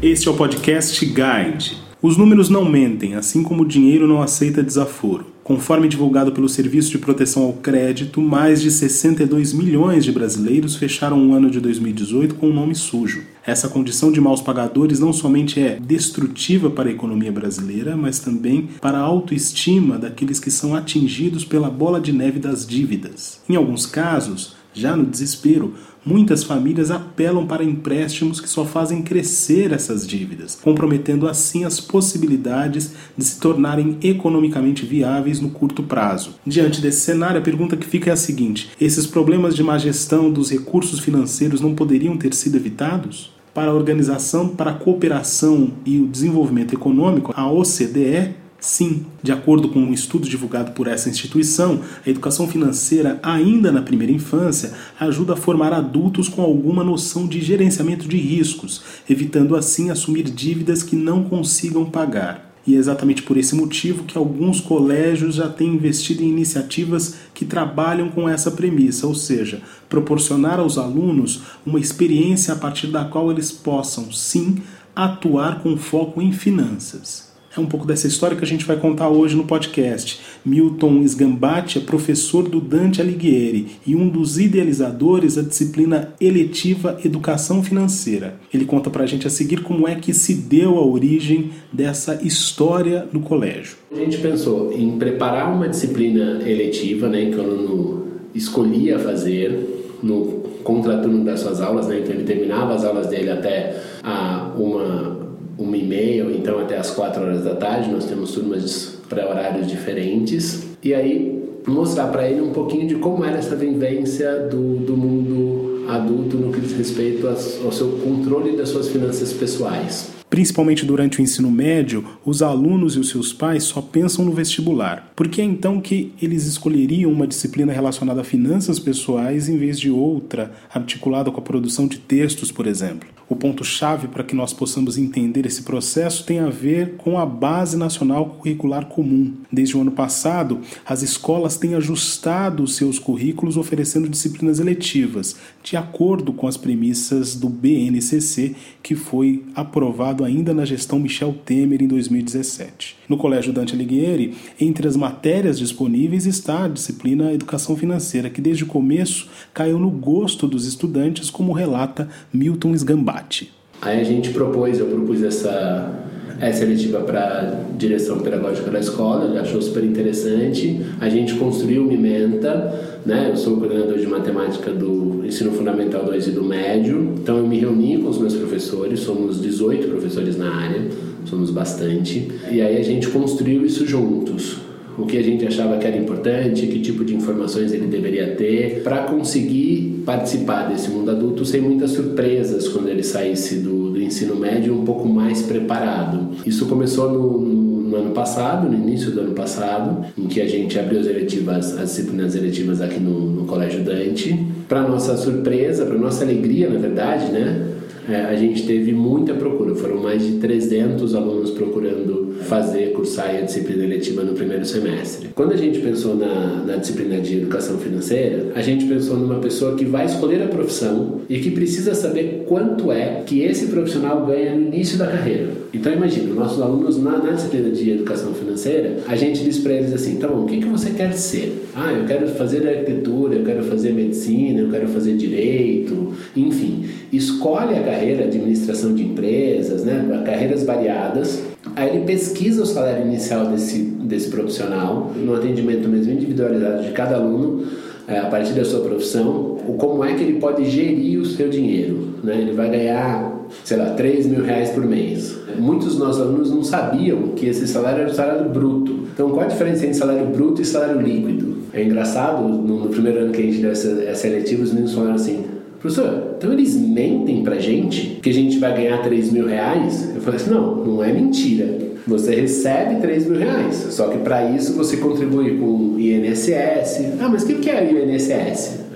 Este é o podcast Guide. Os números não mentem, assim como o dinheiro não aceita desaforo. Conforme divulgado pelo Serviço de Proteção ao Crédito, mais de 62 milhões de brasileiros fecharam o ano de 2018 com o um nome sujo. Essa condição de maus pagadores não somente é destrutiva para a economia brasileira, mas também para a autoestima daqueles que são atingidos pela bola de neve das dívidas. Em alguns casos, já no desespero, muitas famílias apelam para empréstimos que só fazem crescer essas dívidas, comprometendo assim as possibilidades de se tornarem economicamente viáveis no curto prazo. Diante desse cenário, a pergunta que fica é a seguinte: esses problemas de má gestão dos recursos financeiros não poderiam ter sido evitados? Para a Organização para a Cooperação e o Desenvolvimento Econômico, a OCDE, Sim, de acordo com um estudo divulgado por essa instituição, a educação financeira, ainda na primeira infância, ajuda a formar adultos com alguma noção de gerenciamento de riscos, evitando assim assumir dívidas que não consigam pagar. E é exatamente por esse motivo que alguns colégios já têm investido em iniciativas que trabalham com essa premissa, ou seja, proporcionar aos alunos uma experiência a partir da qual eles possam, sim, atuar com foco em finanças. É um pouco dessa história que a gente vai contar hoje no podcast. Milton Sgambati é professor do Dante Alighieri e um dos idealizadores da disciplina eletiva Educação Financeira. Ele conta pra gente a seguir como é que se deu a origem dessa história no colégio. A gente pensou em preparar uma disciplina eletiva, né, que o aluno escolhia fazer no contraturno das suas aulas, né, então ele terminava as aulas dele até a uma uma e meia ou então até as quatro horas da tarde. Nós temos turmas para horários diferentes. E aí mostrar para ele um pouquinho de como era essa vivência do, do mundo adulto no que diz respeito ao seu controle das suas finanças pessoais. Principalmente durante o ensino médio, os alunos e os seus pais só pensam no vestibular. Por que é então que eles escolheriam uma disciplina relacionada a finanças pessoais em vez de outra, articulada com a produção de textos, por exemplo? O ponto-chave para que nós possamos entender esse processo tem a ver com a Base Nacional Curricular Comum. Desde o ano passado, as escolas têm ajustado seus currículos oferecendo disciplinas eletivas, de acordo com as premissas do BNCC, que foi aprovado ainda na gestão Michel Temer em 2017. No Colégio Dante Alighieri, entre as matérias disponíveis está a disciplina Educação Financeira, que desde o começo caiu no gosto dos estudantes, como relata Milton Sgambati. Aí a gente propôs, eu propus essa, essa eletiva para direção pedagógica da escola, ele achou super interessante. A gente construiu o Mimenta, né? Eu sou coordenador de matemática do ensino fundamental 2 e do médio. Então eu me reuni com os meus professores, somos 18 professores na área, somos bastante. E aí a gente construiu isso juntos o que a gente achava que era importante, que tipo de informações ele deveria ter, para conseguir participar desse mundo adulto sem muitas surpresas quando ele saísse do, do ensino médio um pouco mais preparado. Isso começou no, no, no, ano passado, no início do ano passado, em que a gente abriu as eletivas, as disciplinas eletivas aqui no, no Colégio Dante. Para nossa surpresa, para nossa alegria, na verdade, né? É, a gente teve muita procura, foram mais de 300 alunos procurando fazer, cursar a disciplina eletiva no primeiro semestre. Quando a gente pensou na, na disciplina de educação financeira, a gente pensou numa pessoa que vai escolher a profissão e que precisa saber quanto é que esse profissional ganha no início da carreira. Então imagina, nossos alunos na, na disciplina de educação financeira, a gente diz para eles assim, então, o que, que você quer ser? Ah, eu quero fazer arquitetura, eu quero fazer medicina, eu quero fazer direito, enfim. Escolhe a carreira administração de empresas, né, carreiras variadas. Aí ele pesquisa o salário inicial desse, desse profissional, no atendimento mesmo individualizado de cada aluno, é, a partir da sua profissão, como é que ele pode gerir o seu dinheiro. Né? Ele vai ganhar, sei lá, 3 mil reais por mês. Muitos dos nossos alunos não sabiam que esse salário era o salário bruto. Então, qual a diferença entre salário bruto e salário líquido? É engraçado, no, primeiro ano que a gente deu essa, essa eletiva, os meninos falaram assim: professor, então eles mentem pra gente que a gente vai ganhar 3 mil reais? Eu falei assim: não, não é mentira. Você recebe 3 mil reais, só que para isso você contribui com o INSS. Ah, mas o que é o INSS?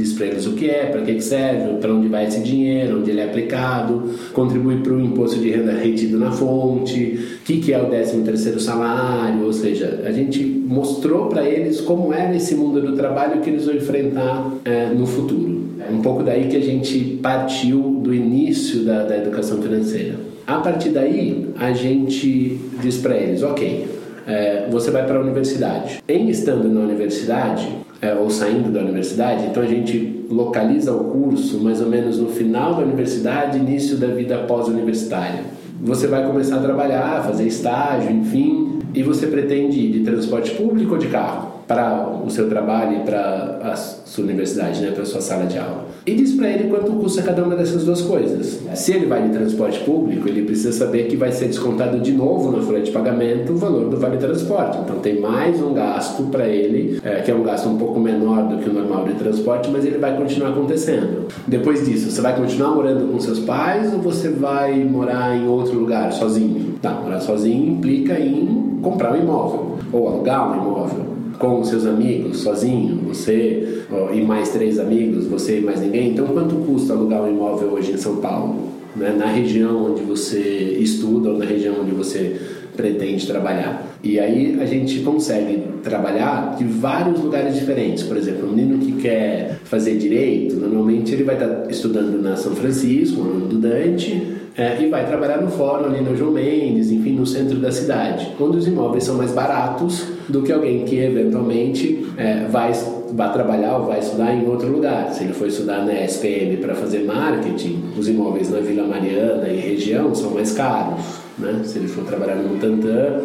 Diz para eles o que é, para que serve, para onde vai esse dinheiro, onde ele é aplicado, contribui para o imposto de renda retido na fonte, o que, que é o 13 terceiro salário, ou seja, a gente mostrou para eles como era esse mundo do trabalho que eles vão enfrentar é, no futuro. É um pouco daí que a gente partiu do início da, da educação financeira. A partir daí, a gente diz para eles, ok, é, você vai para a universidade. Em estando na universidade, é, ou saindo da universidade, então a gente localiza o curso mais ou menos no final da universidade, início da vida pós-universitária. Você vai começar a trabalhar, fazer estágio, enfim, e você pretende ir de transporte público ou de carro? para o seu trabalho e para a sua universidade, né, para a sua sala de aula. E diz para ele quanto custa cada uma dessas duas coisas. Se ele vai de transporte público, ele precisa saber que vai ser descontado de novo na folha de pagamento o valor do vale transporte. Então tem mais um gasto para ele, é, que é um gasto um pouco menor do que o normal de transporte, mas ele vai continuar acontecendo. Depois disso, você vai continuar morando com seus pais ou você vai morar em outro lugar sozinho? Tá, morar sozinho implica em comprar um imóvel ou alugar um imóvel com seus amigos, sozinho, você e mais três amigos, você e mais ninguém. Então, quanto custa alugar um imóvel hoje em São Paulo? Né? Na região onde você estuda ou na região onde você pretende trabalhar. E aí a gente consegue trabalhar de vários lugares diferentes. Por exemplo, um menino que quer fazer direito, normalmente ele vai estar estudando na São Francisco, no Dante, é, e vai trabalhar no fórum ali no João Mendes, enfim, no centro da cidade, onde os imóveis são mais baratos do que alguém que eventualmente é, vai, vai trabalhar ou vai estudar em outro lugar. Se ele for estudar na SPM para fazer marketing, os imóveis na Vila Mariana e região são mais caros. Né? Se ele for trabalhar no Tantã,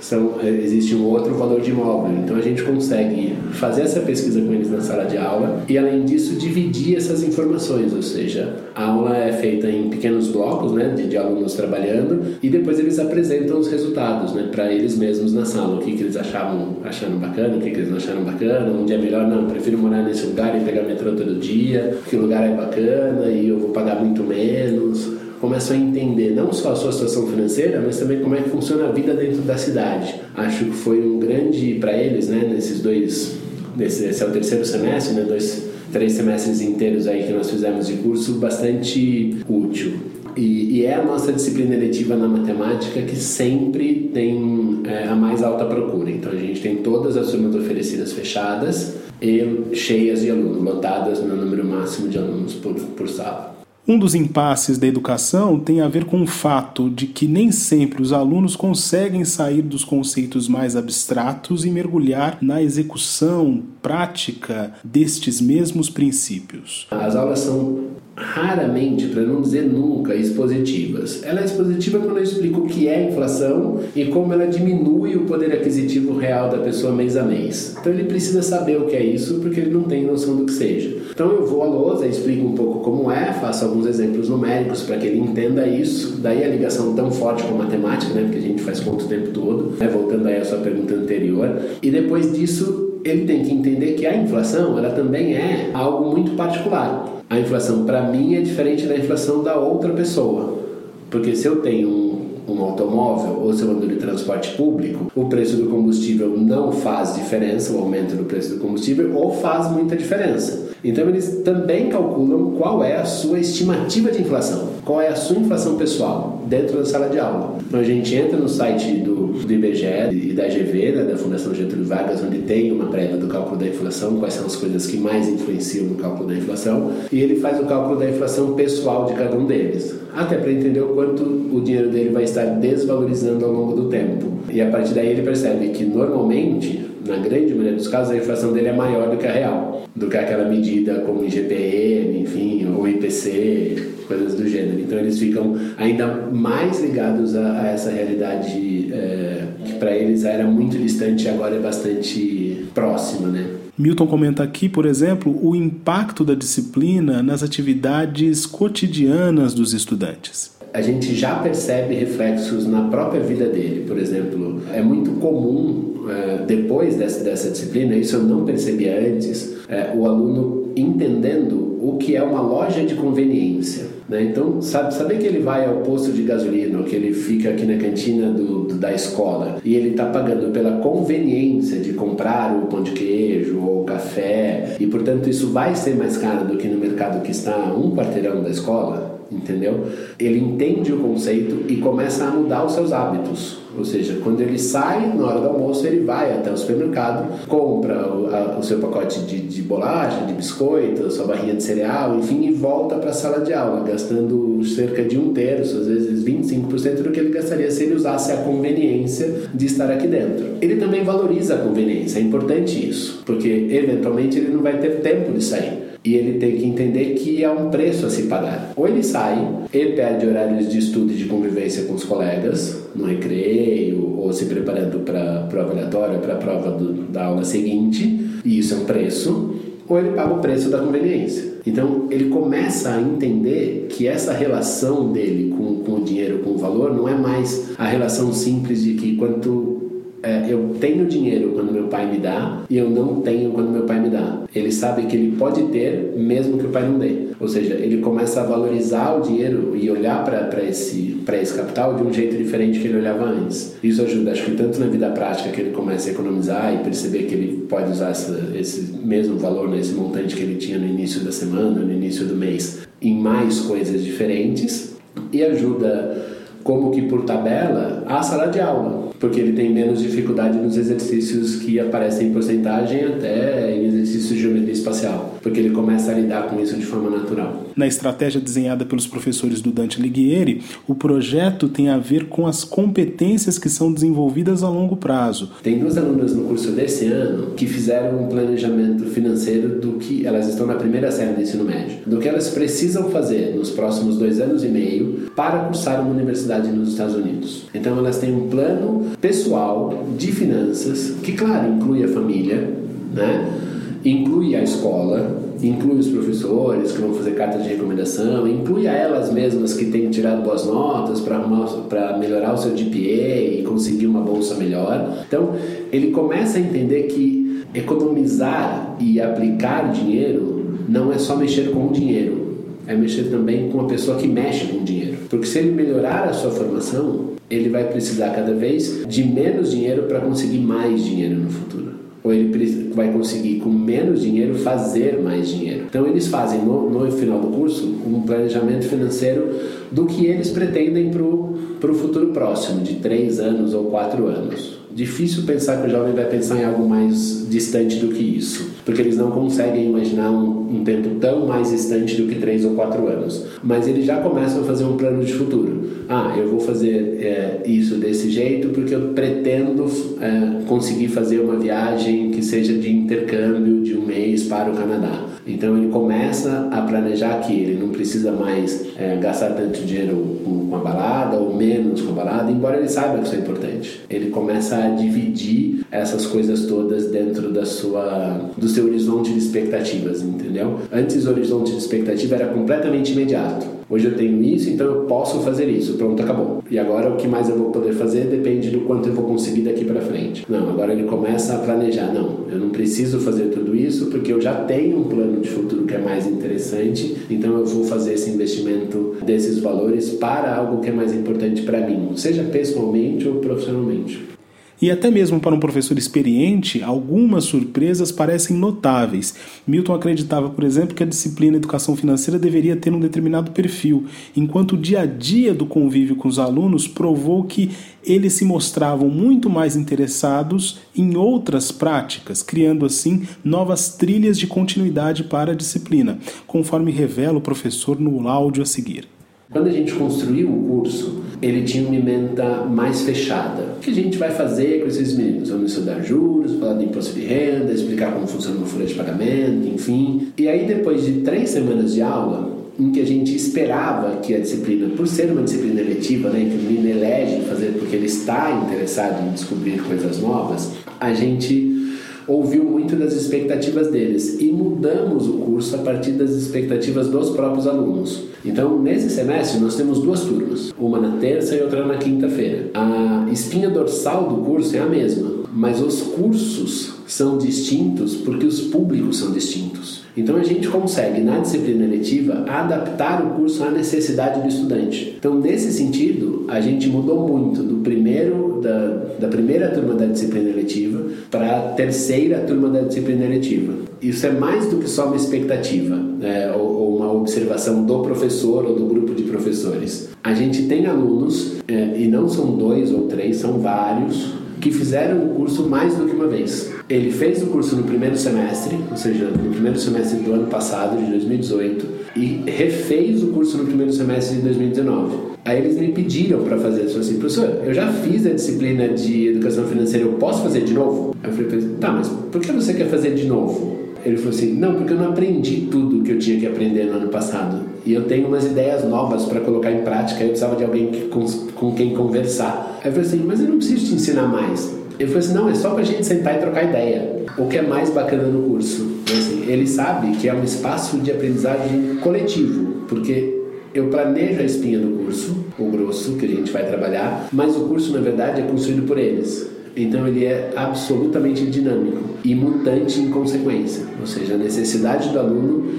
são, é, existe um outro valor de imóvel. Então a gente consegue fazer essa pesquisa com eles na sala de aula e, além disso, dividir essas informações. Ou seja, a aula é feita em pequenos blocos né, de, de alunos trabalhando e depois eles apresentam os resultados né, para eles mesmos na sala. O que, que eles achavam achando bacana, o que, que eles não acharam bacana, onde é melhor, não, prefiro morar nesse lugar e pegar metrô todo dia, que lugar é bacana e eu vou pagar muito menos começam a entender não só a sua situação financeira, mas também como é que funciona a vida dentro da cidade. Acho que foi um grande para eles, né, nesses dois, nesse, esse é o terceiro semestre, né, dois, três semestres inteiros aí que nós fizemos de curso, bastante útil. E, e, é a nossa disciplina eletiva na matemática que sempre tem é, a mais alta procura. Então a gente tem todas as turmas oferecidas fechadas e cheias de alunos, lotadas no número máximo de alunos por, por sala. Um dos impasses da educação tem a ver com o fato de que nem sempre os alunos conseguem sair dos conceitos mais abstratos e mergulhar na execução prática destes mesmos princípios. As aulas são raramente, para não dizer nunca, expositivas. Ela é expositiva quando eu explico o que é inflação e como ela diminui o poder aquisitivo real da pessoa mês a mês. Então ele precisa saber o que é isso porque ele não tem noção do que seja. Então eu vou à lousa, explico um pouco como é, faço alguns exemplos numéricos para que ele entenda isso. Daí a ligação tão forte com a matemática, né, porque a gente faz conta o tempo todo, né, voltando aí à sua pergunta anterior. E depois disso ele tem que entender que a inflação ela também é algo muito particular a inflação para mim é diferente da inflação da outra pessoa. Porque se eu tenho um, um automóvel ou se eu ando de transporte público, o preço do combustível não faz diferença, o aumento do preço do combustível, ou faz muita diferença. Então eles também calculam qual é a sua estimativa de inflação, qual é a sua inflação pessoal dentro da sala de aula. Então a gente entra no site do, do IBGE e da GV, né, da Fundação Getúlio Vargas, onde tem uma prévia do cálculo da inflação, quais são as coisas que mais influenciam no cálculo da inflação, e ele faz o cálculo da inflação pessoal de cada um deles, até para entender o quanto o dinheiro dele vai estar desvalorizando ao longo do tempo. E a partir daí ele percebe que normalmente na grande maioria dos casos, a inflação dele é maior do que a real, do que aquela medida como IGPM, enfim, ou IPC, coisas do gênero. Então eles ficam ainda mais ligados a, a essa realidade é, que para eles era muito distante e agora é bastante próxima, né? Milton comenta aqui, por exemplo, o impacto da disciplina nas atividades cotidianas dos estudantes a gente já percebe reflexos na própria vida dele. Por exemplo, é muito comum, é, depois dessa, dessa disciplina, isso eu não percebi antes, é, o aluno entendendo o que é uma loja de conveniência. Né? Então, sabe, saber que ele vai ao posto de gasolina ou que ele fica aqui na cantina do, do da escola e ele está pagando pela conveniência de comprar o pão de queijo ou o café e portanto isso vai ser mais caro do que no mercado que está a um quarteirão da escola, entendeu? Ele entende o conceito e começa a mudar os seus hábitos. Ou seja, quando ele sai na hora do almoço, ele vai até o supermercado, compra o, a, o seu pacote de, de, bolacha, de biscoito, a sua barrinha de cereal, enfim, e volta para a sala de aula, gastando cerca de um terço, às vezes 25% do que ele gastaria se ele usasse a conveniência de estar aqui dentro. Ele também valoriza a conveniência, é importante isso, porque eventualmente ele não vai ter tempo de sair. E ele tem que entender que é um preço a se pagar. Ou ele sai, ele perde horários de estudo e de convivência com os colegas, no recreio, ou se preparando para a prova aleatória, para a prova do, da aula seguinte, e isso é um preço, ou ele paga o preço da conveniência. Então ele começa a entender que essa relação dele com, com o dinheiro, com o valor, não é mais a relação simples de que quanto é, eu tenho dinheiro quando meu pai me dá e eu não tenho quando meu pai me dá. Ele sabe que ele pode ter mesmo que o pai não dê. Ou seja, ele começa a valorizar o dinheiro e olhar para esse, esse capital de um jeito diferente que ele olhava antes. Isso ajuda, acho que tanto na vida prática que ele começa a economizar e perceber que ele pode usar essa, esse mesmo valor, né, montante que ele tinha no início da semana, no início do mês, em mais coisas diferentes e ajuda como que por tabela a sala de aula porque ele tem menos dificuldade nos exercícios que aparecem em porcentagem até em exercícios de geometria espacial, porque ele começa a lidar com isso de forma natural. Na estratégia desenhada pelos professores do Dante Alighieri, o projeto tem a ver com as competências que são desenvolvidas a longo prazo. Tem duas alunas no curso desse ano que fizeram um planejamento financeiro do que elas estão na primeira série do ensino médio, do que elas precisam fazer nos próximos dois anos e meio para cursar uma universidade nos Estados Unidos. Então elas têm um plano pessoal de finanças, que, claro, inclui a família, né? inclui a escola, inclui os professores que vão fazer cartas de recomendação, inclui a elas mesmas que têm tirado boas notas para melhorar o seu GPA e conseguir uma bolsa melhor. Então, ele começa a entender que economizar e aplicar dinheiro não é só mexer com o dinheiro, é mexer também com a pessoa que mexe com o dinheiro. Porque se ele melhorar a sua formação, ele vai precisar cada vez de menos dinheiro para conseguir mais dinheiro no futuro. Ou ele vai conseguir, com menos dinheiro, fazer mais dinheiro. Então, eles fazem no, no final do curso um planejamento financeiro do que eles pretendem para o futuro próximo, de três anos ou quatro anos. Difícil pensar que o jovem vai pensar em algo mais distante do que isso, porque eles não conseguem imaginar um, um tempo tão mais distante do que três ou quatro anos. Mas eles já começam a fazer um plano de futuro. Ah, eu vou fazer é, isso desse jeito porque eu pretendo é, conseguir fazer uma viagem que seja de intercâmbio de um mês para o Canadá. Então ele começa a planejar que ele não precisa mais é, gastar tanto dinheiro com, a balada ou menos com a balada, embora ele saiba que isso é importante. Ele começa a dividir essas coisas todas dentro da sua, do seu horizonte de expectativas, entendeu? Antes o horizonte de expectativa era completamente imediato. Hoje eu tenho isso, então eu posso fazer isso. Pronto, acabou. E agora o que mais eu vou poder fazer depende do quanto eu vou conseguir daqui para frente. Não, agora ele começa a planejar. Não, eu não preciso fazer tudo isso porque eu já tenho um plano de futuro que é mais interessante, então eu vou fazer esse investimento desses valores para algo que é mais importante para mim, seja pessoalmente ou profissionalmente. E até mesmo para um professor experiente, algumas surpresas parecem notáveis. Milton acreditava, por exemplo, que a disciplina Educação Financeira deveria ter um determinado perfil, enquanto o dia a dia do convívio com os alunos provou que eles se mostravam muito mais interessados em outras práticas, criando assim novas trilhas de continuidade para a disciplina, conforme revela o professor no áudio a seguir. Quando a gente construiu o curso, ele tinha uma emenda mais fechada. O que a gente vai fazer com esses meninos? Vamos estudar juros, falar de imposto de renda, explicar como funciona uma folha de pagamento, enfim. E aí, depois de três semanas de aula, em que a gente esperava que a disciplina, por ser uma disciplina eletiva, né, que o menino elege fazer porque ele está interessado em descobrir coisas novas, a gente ouviu muito das expectativas deles e mudamos o curso a partir das expectativas dos próprios alunos. Então, nesse semestre, nós temos duas turmas, uma na terça e outra na quinta-feira. A espinha dorsal do curso é a mesma, mas os cursos são distintos porque os públicos são distintos. Então a gente consegue, na disciplina eletiva, adaptar o curso à necessidade do estudante. Então, nesse sentido, a gente mudou muito do primeiro, da, da primeira turma da disciplina eletiva para a terceira turma da disciplina eletiva. Isso é mais do que só uma expectativa é, ou, ou, uma observação do professor ou do grupo de professores. A gente tem alunos, é, e não são dois ou três, são vários, que fizeram o curso mais do que uma vez. Ele fez o curso no primeiro semestre, ou seja, no primeiro semestre do ano passado, de 2018, e refez o curso no primeiro semestre de 2019. Aí eles me pediram para fazer isso assim, professor, eu já fiz a disciplina de educação financeira, eu posso fazer de novo? Eu falei, tá, mas por que você quer fazer de novo? Ele falou assim: Não, porque eu não aprendi tudo que eu tinha que aprender no ano passado. E eu tenho umas ideias novas para colocar em prática. Eu precisava de alguém que, com, com quem conversar. Aí eu falei assim: Mas eu não preciso te ensinar mais. Ele falou assim: Não, é só para a gente sentar e trocar ideia. O que é mais bacana no curso? Assim, ele sabe que é um espaço de aprendizagem coletivo, porque eu planejo a espinha do curso, o grosso que a gente vai trabalhar, mas o curso na verdade é construído por eles. Então ele é absolutamente dinâmico e mutante em consequência, ou seja, a necessidade do aluno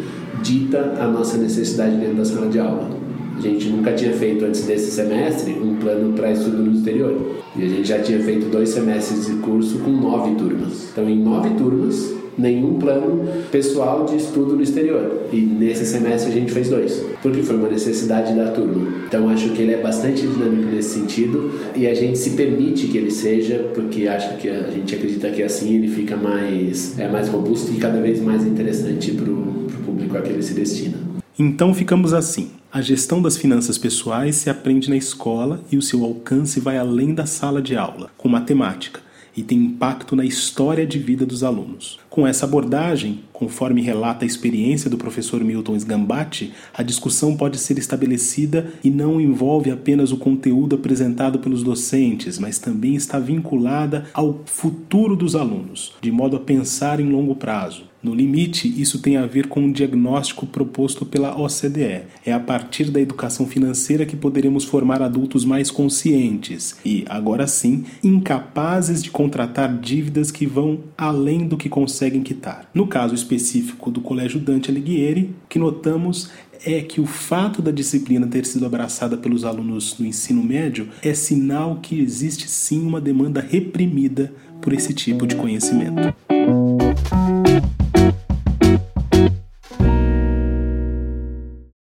dita a nossa necessidade dentro da sala de aula. A gente nunca tinha feito antes desse semestre um plano para estudo no exterior. E a gente já tinha feito dois semestres de curso com nove turmas. Então, em nove turmas, nenhum plano pessoal de estudo no exterior. E nesse semestre a gente fez dois, porque foi uma necessidade da turma. Então acho que ele é bastante dinâmico nesse sentido e a gente se permite que ele seja, porque acho que a gente acredita que assim ele fica mais, é mais robusto e cada vez mais interessante para o público a que ele se destina. Então ficamos assim. A gestão das finanças pessoais se aprende na escola e o seu alcance vai além da sala de aula, com matemática e tem impacto na história de vida dos alunos. Com essa abordagem, conforme relata a experiência do professor Milton Sgambati, a discussão pode ser estabelecida e não envolve apenas o conteúdo apresentado pelos docentes, mas também está vinculada ao futuro dos alunos, de modo a pensar em longo prazo. No limite, isso tem a ver com o diagnóstico proposto pela OCDE. É a partir da educação financeira que poderemos formar adultos mais conscientes e, agora sim, incapazes de contratar dívidas que vão além do que conseguem quitar. No caso específico do Colégio Dante Alighieri, o que notamos é que o fato da disciplina ter sido abraçada pelos alunos do ensino médio é sinal que existe sim uma demanda reprimida por esse tipo de conhecimento.